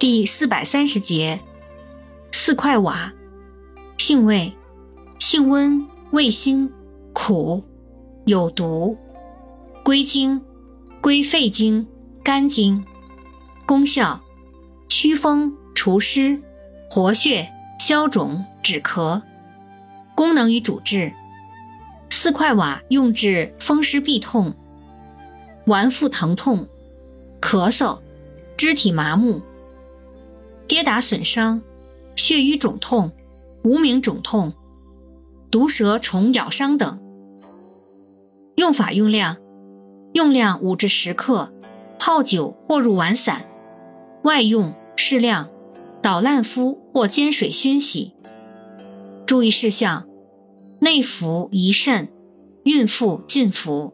第四百三十节，四块瓦，性味，性温，味辛，苦，有毒，归经，归肺经、肝经。功效，祛风除湿，活血消肿止咳。功能与主治，四块瓦用治风湿痹痛、脘腹疼痛、咳嗽、肢体麻木。跌打损伤、血瘀肿痛、无名肿痛、毒蛇虫咬伤等。用法用量：用量五至十克，泡酒或入丸散。外用适量，捣烂敷或煎水熏洗。注意事项：内服宜慎，孕妇禁服。